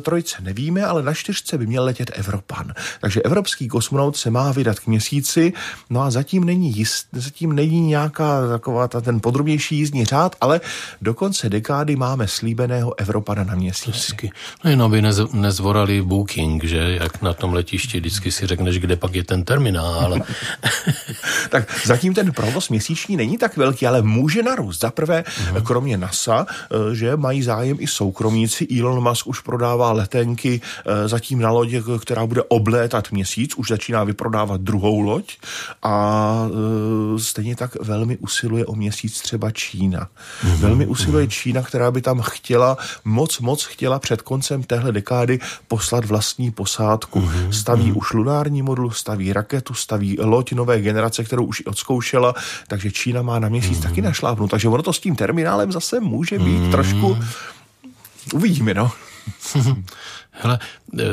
trojce nevíme, ale na čtyřce by měl letět Evropan. Takže evropský kosmonaut se má vydat k měsíci, no a zatím není, jist, zatím není nějaká taková ta, ten podrobnější jízdní řád, ale do konce dekády máme slíbeného Evropana na měsíci. No jenom by nez, nezvorali booking, že jak na tom letišti vždycky si řekneš, kde pak je ten terminál. (laughs) (laughs) tak zatím ten provoz měsíční není tak velký, ale může narůst. Za prvé, mm. kromě NASA, eh, že mají zájem i soukromníci. Elon Musk už prodává letenky eh, zatím na lodě, která bude oblétat měsíc, už začíná vyprodávat druhou loď a eh, stejně tak velmi usiluje o měsíc třeba Čína. Mm. Velmi usiluje Čína, která by tam chtěla, moc, moc chtěla před koncem téhle dekády poslat vlastní posádku. Mm. Staví mm. už lunární modul, staví raketu, staví loď nové generace, kterou už odzkoušel zkoušela, takže Čína má na měsíc mm. taky našlápnout. Takže ono to s tím terminálem zase může být mm. trošku... Uvidíme, no. (laughs) Hele, eh,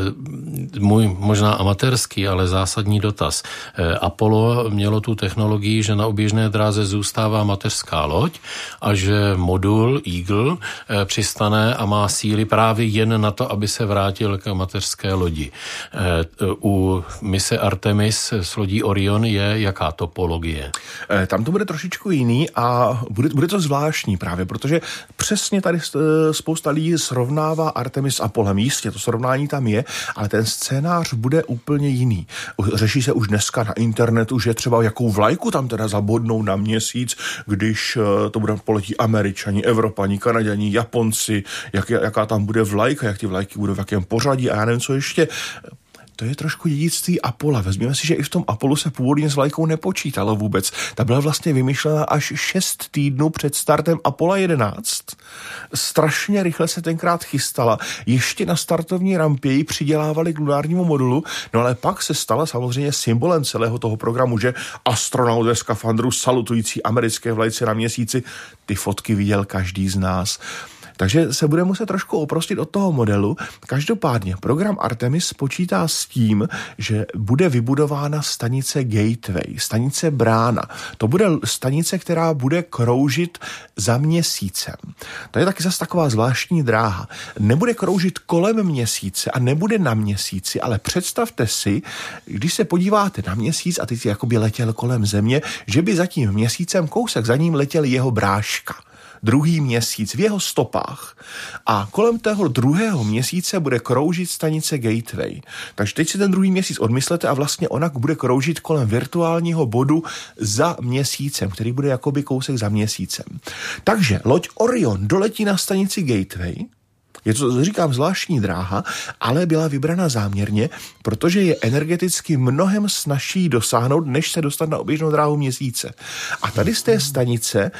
můj možná amatérský, ale zásadní dotaz. Eh, Apollo mělo tu technologii, že na oběžné dráze zůstává mateřská loď a že modul Eagle eh, přistane a má síly právě jen na to, aby se vrátil k mateřské lodi. U mise Artemis s lodí Orion je jaká topologie? Tam to bude trošičku jiný a bude, bude to zvláštní právě, protože přesně tady spousta lidí srovnává Artemis s Apollo. Jistě, to srovnání tam je, ale ten scénář bude úplně jiný. Řeší se už dneska na internetu, že třeba jakou vlajku tam teda zabodnou na měsíc, když eh, to bude poletí Američani, Evropani, Kanaděni, Japonci, jak, jaká tam bude vlajka, jak ty vlajky budou v jakém pořadí a já nevím, co ještě to je trošku dědictví Apola. Vezměme si, že i v tom Apolu se původně s vlajkou nepočítalo vůbec. Ta byla vlastně vymyšlena až 6 týdnů před startem Apola 11. Strašně rychle se tenkrát chystala. Ještě na startovní rampě ji přidělávali k lunárnímu modulu, no ale pak se stala samozřejmě symbolem celého toho programu, že astronaut ve skafandru salutující americké vlajce na měsíci, ty fotky viděl každý z nás. Takže se bude muset trošku oprostit od toho modelu. Každopádně program Artemis počítá s tím, že bude vybudována stanice Gateway, stanice Brána. To bude stanice, která bude kroužit za měsícem. To je taky zase taková zvláštní dráha. Nebude kroužit kolem měsíce a nebude na měsíci, ale představte si, když se podíváte na měsíc a teď jakoby letěl kolem země, že by za tím měsícem kousek za ním letěl jeho bráška druhý měsíc v jeho stopách. A kolem toho druhého měsíce bude kroužit stanice Gateway. Takže teď si ten druhý měsíc odmyslete a vlastně ona bude kroužit kolem virtuálního bodu za měsícem, který bude jakoby kousek za měsícem. Takže loď Orion doletí na stanici Gateway, je to, říkám, zvláštní dráha, ale byla vybrana záměrně, protože je energeticky mnohem snažší dosáhnout, než se dostat na oběžnou dráhu měsíce. A tady z té stanice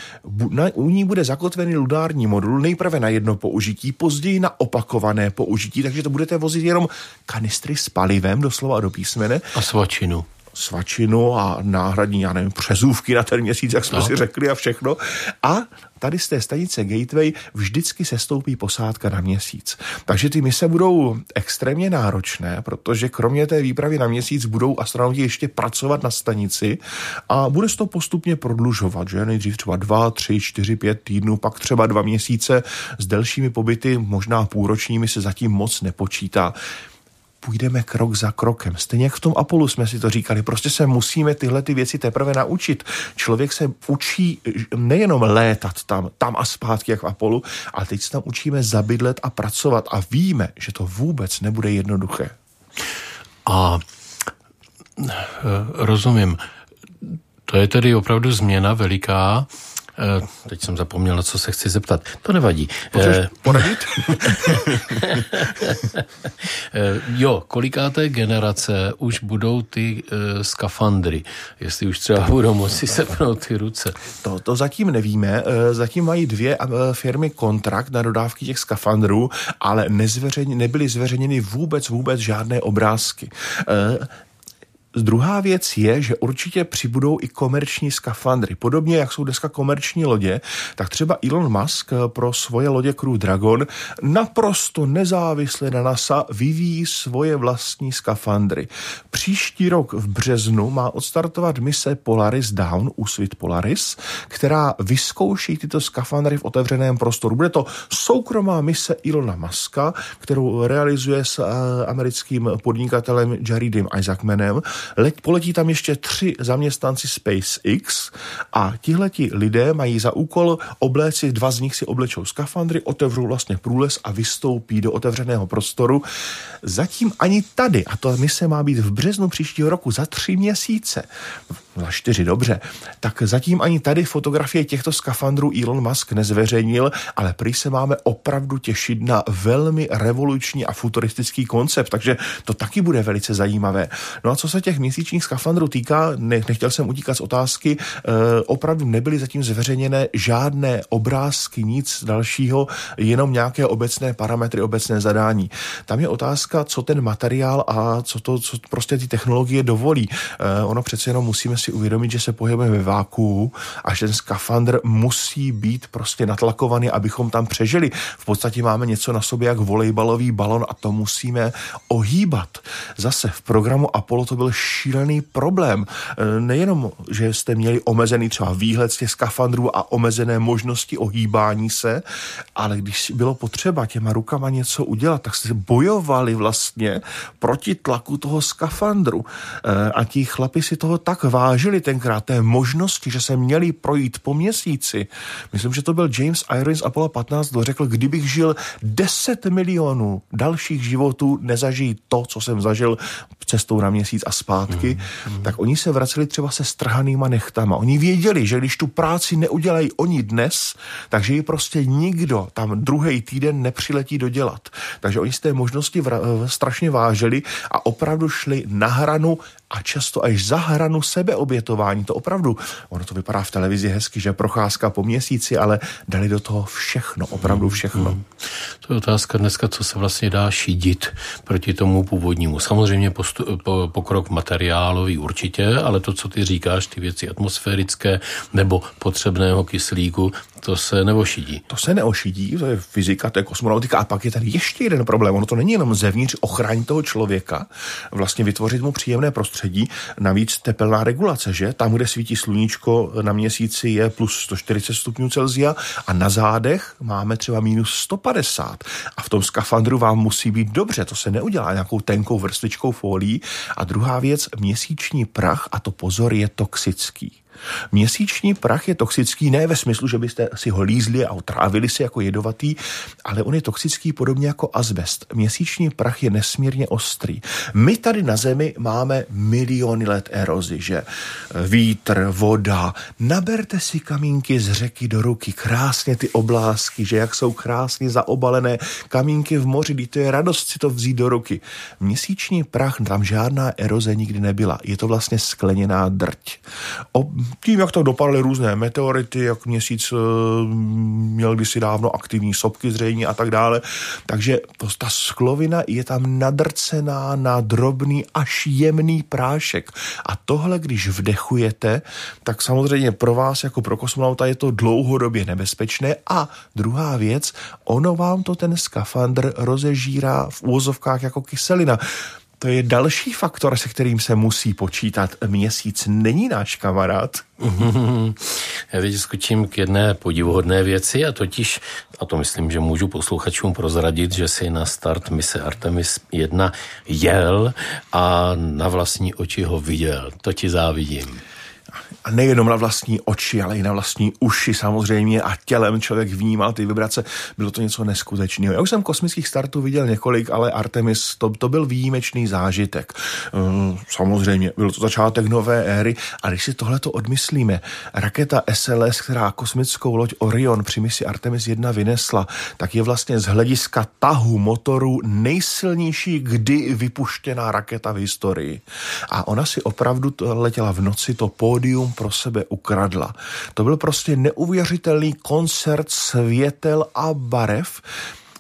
na, u ní bude zakotvený ludární modul nejprve na jedno použití, později na opakované použití, takže to budete vozit jenom kanistry s palivem, doslova a do písmene. A svačinu svačinu a náhradní, já nevím, přezůvky na ten měsíc, jak jsme no. si řekli a všechno. A tady z té stanice Gateway vždycky se stoupí posádka na měsíc. Takže ty mise budou extrémně náročné, protože kromě té výpravy na měsíc budou astronauti ještě pracovat na stanici a bude se to postupně prodlužovat, že? Nejdřív třeba dva, tři, čtyři, pět týdnů, pak třeba dva měsíce. S delšími pobyty, možná půlročními se zatím moc nepočítá půjdeme krok za krokem. Stejně jak v tom Apolu jsme si to říkali, prostě se musíme tyhle ty věci teprve naučit. Člověk se učí nejenom létat tam, tam a zpátky, jak v Apolu, ale teď se tam učíme zabydlet a pracovat a víme, že to vůbec nebude jednoduché. A eh, rozumím. To je tedy opravdu změna veliká Eh, teď jsem zapomněl, na co se chci zeptat. To nevadí. Můžeš eh, poradit? (laughs) Eh, jo, kolikáté generace už budou ty skafandry, jestli už třeba budou moci sepnout ty ruce. To, to zatím nevíme. Zatím mají dvě firmy kontrakt na dodávky těch skafandrů, ale nezveřejně, nebyly zveřejněny vůbec, vůbec žádné obrázky. Druhá věc je, že určitě přibudou i komerční skafandry. Podobně, jak jsou dneska komerční lodě, tak třeba Elon Musk pro svoje lodě Crew Dragon naprosto nezávisle na NASA vyvíjí svoje vlastní skafandry. Příští rok v březnu má odstartovat mise Polaris Down, úsvit Polaris, která vyzkouší tyto skafandry v otevřeném prostoru. Bude to soukromá mise Elona Muska, kterou realizuje s eh, americkým podnikatelem Jaredem Isaacmanem Leť, poletí tam ještě tři zaměstnanci SpaceX a tihleti lidé mají za úkol obléci, dva z nich si oblečou skafandry, otevřou vlastně průles a vystoupí do otevřeného prostoru. Zatím ani tady, a to mise má být v březnu příštího roku, za tři měsíce, za čtyři dobře, tak zatím ani tady fotografie těchto skafandrů Elon Musk nezveřejnil, ale prý se máme opravdu těšit na velmi revoluční a futuristický koncept, takže to taky bude velice zajímavé. No a co se těch měsíčních skafandrů týká, ne, nechtěl jsem utíkat z otázky, e, opravdu nebyly zatím zveřejněné žádné obrázky, nic dalšího, jenom nějaké obecné parametry, obecné zadání. Tam je otázka, co ten materiál a co to, co prostě ty technologie dovolí. E, ono přece jenom musíme si uvědomit, že se pohybujeme ve váku a že ten skafandr musí být prostě natlakovaný, abychom tam přežili. V podstatě máme něco na sobě jak volejbalový balon a to musíme ohýbat. Zase v programu Apollo to byl šílený problém. E, nejenom, že jste měli omezený třeba výhled z těch skafandrů a omezené možnosti ohýbání se, ale když bylo potřeba těma rukama něco udělat, tak jste bojovali vlastně proti tlaku toho skafandru. E, a ti chlapi si toho tak vážili tenkrát, té možnosti, že se měli projít po měsíci. Myslím, že to byl James Irons Apollo 15, kdo řekl, kdybych žil 10 milionů dalších životů, nezažijí to, co jsem zažil cestou na měsíc a zpátky, mm, tak oni se vraceli třeba se strhanýma nechtama. Oni věděli, že když tu práci neudělají oni dnes, takže ji prostě nikdo tam druhý týden nepřiletí dodělat. Takže oni z té možnosti vra- strašně vážili a opravdu šli na hranu a často až za hranu sebeobětování. To opravdu, ono to vypadá v televizi hezky, že procházka po měsíci, ale dali do toho všechno, opravdu hmm, všechno. Hmm. To je otázka dneska, co se vlastně dá šídit proti tomu původnímu. Samozřejmě postu, po, pokrok materiálový určitě, ale to, co ty říkáš, ty věci atmosférické nebo potřebného kyslíku, to se neošidí. To se neošidí, to je fyzika, to je kosmonautika. A pak je tady ještě jeden problém. Ono to není jenom zevnitř ochránit toho člověka, vlastně vytvořit mu příjemné prostředí. Navíc tepelná regulace, že? Tam, kde svítí sluníčko na měsíci je plus 140 stupňů Celzia a na zádech máme třeba minus 150. A v tom skafandru vám musí být dobře. To se neudělá nějakou tenkou vrstvičkou folí. A druhá věc, měsíční prach, a to pozor, je toxický. Měsíční prach je toxický ne ve smyslu, že byste si ho lízli a otrávili si jako jedovatý, ale on je toxický podobně jako azbest. Měsíční prach je nesmírně ostrý. My tady na Zemi máme miliony let erozy, že vítr, voda. Naberte si kamínky z řeky do ruky, krásně ty oblásky, že jak jsou krásně zaobalené kamínky v moři, kdy to je radost si to vzít do ruky. Měsíční prach, tam žádná eroze nikdy nebyla. Je to vlastně skleněná drť. O, tím, jak to dopadaly různé meteority, jak měsíc eh, měl kdysi dávno aktivní sopky zřejmě a tak dále. Takže to, ta sklovina je tam nadrcená na drobný až jemný prášek. A tohle, když vdechujete, tak samozřejmě pro vás jako pro kosmonauta je to dlouhodobě nebezpečné. A druhá věc, ono vám to ten skafandr rozežírá v úvozovkách jako kyselina. To je další faktor, se kterým se musí počítat. Měsíc není náš kamarád. (laughs) Já teď skočím k jedné podivuhodné věci a totiž, a to myslím, že můžu posluchačům prozradit, že si na start mise Artemis 1 jel a na vlastní oči ho viděl. To ti závidím a nejenom na vlastní oči, ale i na vlastní uši samozřejmě a tělem člověk vnímal ty vibrace. Bylo to něco neskutečného. Já už jsem kosmických startů viděl několik, ale Artemis, to, to byl výjimečný zážitek. Ehm, samozřejmě, byl to začátek nové éry a když si tohleto odmyslíme, raketa SLS, která kosmickou loď Orion při misi Artemis 1 vynesla, tak je vlastně z hlediska tahu motoru nejsilnější kdy vypuštěná raketa v historii. A ona si opravdu letěla v noci to pódium pro sebe ukradla. To byl prostě neuvěřitelný koncert světel a barev,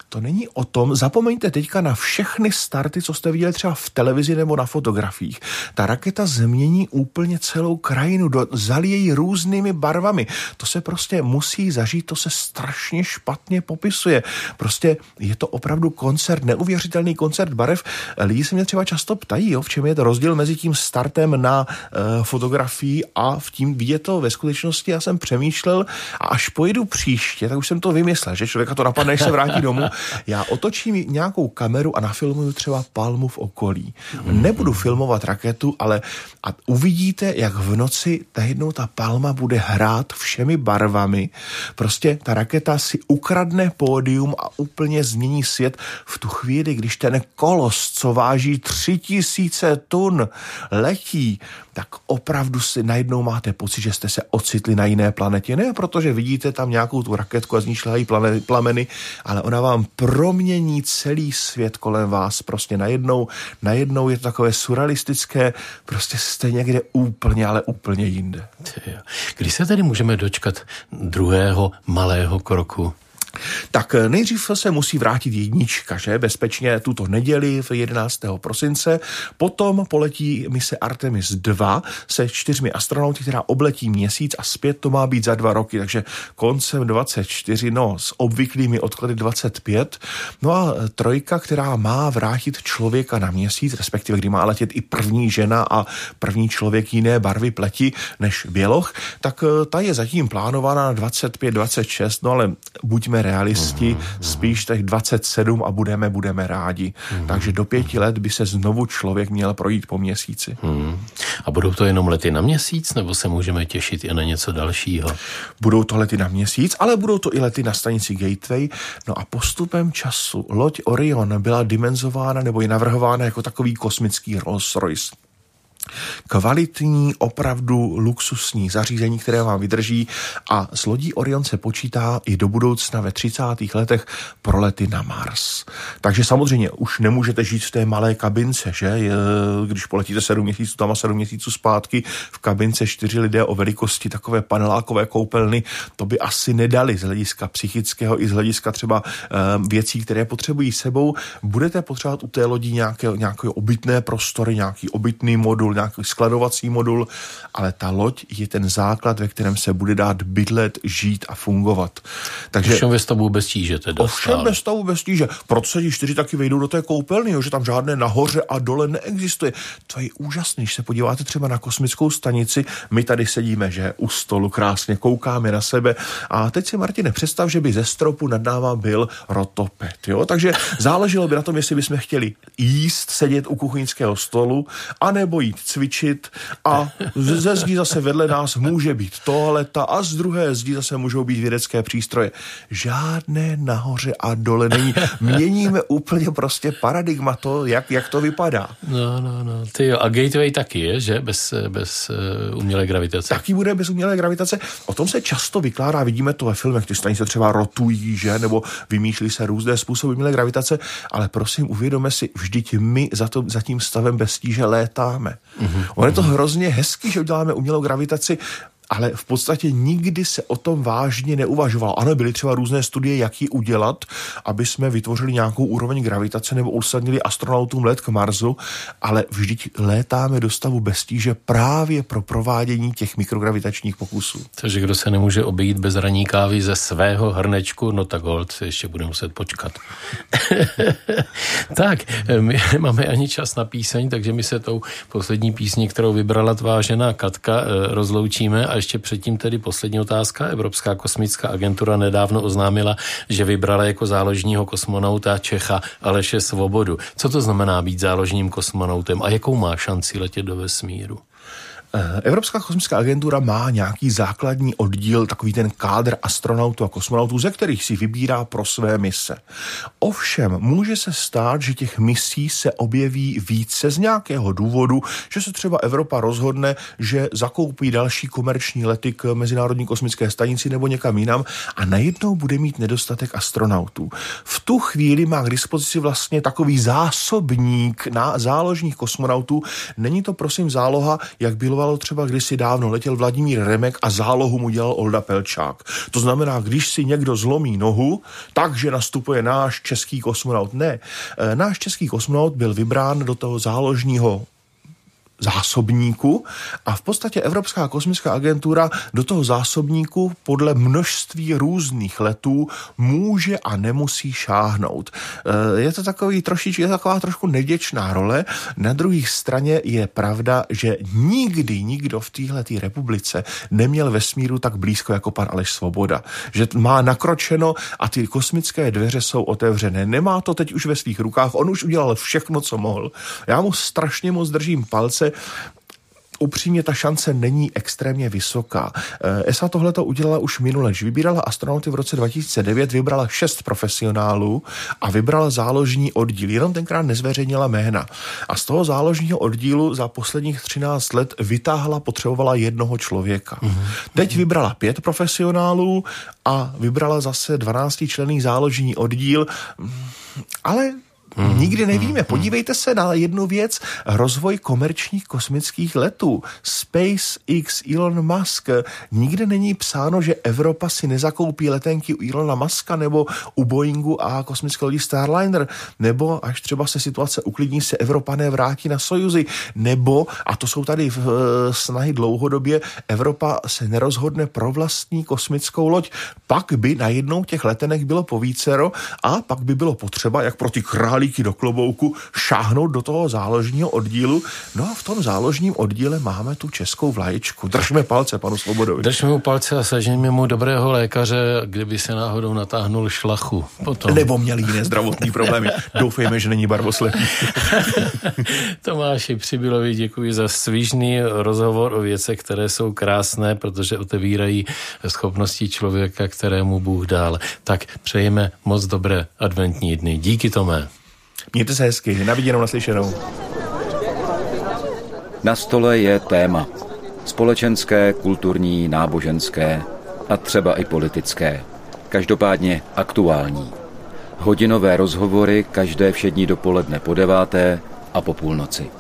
To není o tom, zapomeňte teďka na všechny starty, co jste viděli třeba v televizi nebo na fotografiích. Ta raketa změní úplně celou krajinu, do, zalije různými barvami. To se prostě musí zažít, to se strašně špatně popisuje. Prostě je to opravdu koncert, neuvěřitelný koncert barev. Lidi se mě třeba často ptají, jo, v čem je to rozdíl mezi tím startem na uh, fotografii a v tím vidět to ve skutečnosti. Já jsem přemýšlel a až pojedu příště, tak už jsem to vymyslel, že člověka to napadne, než se vrátí domů. Já otočím nějakou kameru a nafilmuju třeba palmu v okolí. Nebudu filmovat raketu, ale a uvidíte, jak v noci najednou ta palma bude hrát všemi barvami. Prostě ta raketa si ukradne pódium a úplně změní svět v tu chvíli, když ten kolos, co váží tři tisíce tun, letí, tak opravdu si najednou máte pocit, že jste se ocitli na jiné planetě. Ne protože vidíte tam nějakou tu raketku a z plameny, ale ona vám promění celý svět kolem vás. Prostě najednou, najednou je to takové surrealistické, prostě jste někde úplně, ale úplně jinde. Kdy se tedy můžeme dočkat druhého malého kroku? Tak eh, nejdřív se musí vrátit jednička, že? Bezpečně tuto neděli v 11. prosince. Potom poletí mise Artemis 2 se čtyřmi astronauty, která obletí měsíc a zpět to má být za dva roky, takže koncem 24, no s obvyklými odklady 25. No a eh, trojka, která má vrátit člověka na měsíc, respektive kdy má letět i první žena a první člověk jiné barvy pleti než běloch, tak eh, ta je zatím plánována na 25-26, no ale buďme realisti, spíš těch 27 a budeme, budeme rádi. Takže do pěti let by se znovu člověk měl projít po měsíci. Hmm. A budou to jenom lety na měsíc, nebo se můžeme těšit i na něco dalšího? Budou to lety na měsíc, ale budou to i lety na stanici Gateway. No a postupem času loď Orion byla dimenzována nebo je navrhována jako takový kosmický Rolls Royce kvalitní, opravdu luxusní zařízení, které vám vydrží a s lodí Orion se počítá i do budoucna ve 30. letech pro lety na Mars. Takže samozřejmě už nemůžete žít v té malé kabince, že? Když poletíte 7 měsíců tam a 7 měsíců zpátky, v kabince čtyři lidé o velikosti takové panelákové koupelny, to by asi nedali z hlediska psychického i z hlediska třeba um, věcí, které potřebují sebou. Budete potřebovat u té lodi nějaké, nějaké obytné prostory, nějaký obytný modul, nějaký skladovací modul, ale ta loď je ten základ, ve kterém se bude dát bydlet, žít a fungovat. Takže, ovšem ve stavu bez tíže teda Ovšem stále. ve stavu bez tíže. Proto se ti čtyři taky vejdou do té koupelny, jo, že tam žádné nahoře a dole neexistuje. To je úžasné, když se podíváte třeba na kosmickou stanici, my tady sedíme, že u stolu krásně koukáme na sebe a teď si Martine představ, že by ze stropu nad náma byl rotopet, jo, takže záleželo by na tom, jestli bychom chtěli jíst, sedět u kuchyňského stolu, anebo jít cvičit a ze zdí zase vedle nás může být toaleta a z druhé zdí zase můžou být vědecké přístroje. Žádné nahoře a dole není. Měníme úplně prostě paradigma to, jak, jak to vypadá. No, no, no. Ty jo, a Gateway taky je, že? Bez, bez uh, umělé gravitace. Taky bude bez umělé gravitace. O tom se často vykládá, vidíme to ve filmech, ty stanice třeba rotují, že? Nebo vymýšlí se různé způsoby umělé gravitace, ale prosím, uvědomme si, vždyť my za, to, za tím stavem bez stíže létáme. Mm-hmm. Ono je to hrozně hezký, že uděláme umělou gravitaci, ale v podstatě nikdy se o tom vážně neuvažovalo. Ano, byly třeba různé studie, jak ji udělat, aby jsme vytvořili nějakou úroveň gravitace nebo usadnili astronautům let k Marsu, ale vždyť létáme do stavu bez tíže právě pro provádění těch mikrogravitačních pokusů. Takže kdo se nemůže obejít bez raní kávy ze svého hrnečku, no tak hold se ještě bude muset počkat. (laughs) tak, my máme ani čas na píseň, takže my se tou poslední písní, kterou vybrala tvá žena Katka, eh, rozloučíme a ještě předtím tedy poslední otázka. Evropská kosmická agentura nedávno oznámila, že vybrala jako záložního kosmonauta Čecha Aleše Svobodu. Co to znamená být záložním kosmonautem a jakou má šanci letět do vesmíru? Eh, Evropská kosmická agentura má nějaký základní oddíl, takový ten kádr astronautů a kosmonautů, ze kterých si vybírá pro své mise. Ovšem, může se stát, že těch misí se objeví více z nějakého důvodu, že se třeba Evropa rozhodne, že zakoupí další komerční lety k Mezinárodní kosmické stanici nebo někam jinam a najednou bude mít nedostatek astronautů. V tu chvíli má k dispozici vlastně takový zásobník na záložních kosmonautů. Není to prosím záloha, jak bylo fungovalo třeba kdysi dávno, letěl Vladimír Remek a zálohu mu dělal Olda Pelčák. To znamená, když si někdo zlomí nohu, takže nastupuje náš český kosmonaut. Ne, e, náš český kosmonaut byl vybrán do toho záložního zásobníku a v podstatě Evropská kosmická agentura do toho zásobníku podle množství různých letů může a nemusí šáhnout. Eh, je to takový trošičku, je to taková trošku neděčná role. Na druhé straně je pravda, že nikdy nikdo v téhle republice neměl vesmíru tak blízko jako pan Aleš Svoboda. Že má nakročeno a ty kosmické dveře jsou otevřené. Nemá to teď už ve svých rukách, on už udělal všechno, co mohl. Já mu strašně moc držím palce, upřímně ta šance není extrémně vysoká. Eh, ESA tohle to udělala už minule, když vybírala astronauty v roce 2009, vybrala šest profesionálů a vybrala záložní oddíl, jenom tenkrát nezveřejnila jména. A z toho záložního oddílu za posledních 13 let vytáhla, potřebovala jednoho člověka. Mm-hmm. Teď vybrala pět profesionálů a vybrala zase 12 člený záložní oddíl, ale Mm, Nikdy nevíme. Mm, Podívejte se na jednu věc. Rozvoj komerčních kosmických letů. SpaceX, Elon Musk. Nikde není psáno, že Evropa si nezakoupí letenky u Elona Muska nebo u Boeingu a kosmické lodi Starliner. Nebo až třeba se situace uklidní, se Evropané vrátí na Sojuzy. Nebo, a to jsou tady v, uh, snahy dlouhodobě, Evropa se nerozhodne pro vlastní kosmickou loď. Pak by na jednou těch letenek bylo povícero a pak by bylo potřeba, jak pro ty králí králíky do klobouku, šáhnout do toho záložního oddílu. No a v tom záložním oddíle máme tu českou vlaječku. Držme palce panu Svobodovi. Držme mu palce a sežněme mu dobrého lékaře, kdyby se náhodou natáhnul šlachu. Potom. Nebo měl jiné zdravotní problémy. Doufejme, že není barvoslepý. (laughs) Tomáši Přibylovi děkuji za svížný rozhovor o věcech, které jsou krásné, protože otevírají schopnosti člověka, kterému Bůh dal. Tak přejeme moc dobré adventní dny. Díky Tomé. Mějte se hezky, na viděnou, naslyšenou. Na stole je téma. Společenské, kulturní, náboženské a třeba i politické. Každopádně aktuální. Hodinové rozhovory každé všední dopoledne po deváté a po půlnoci.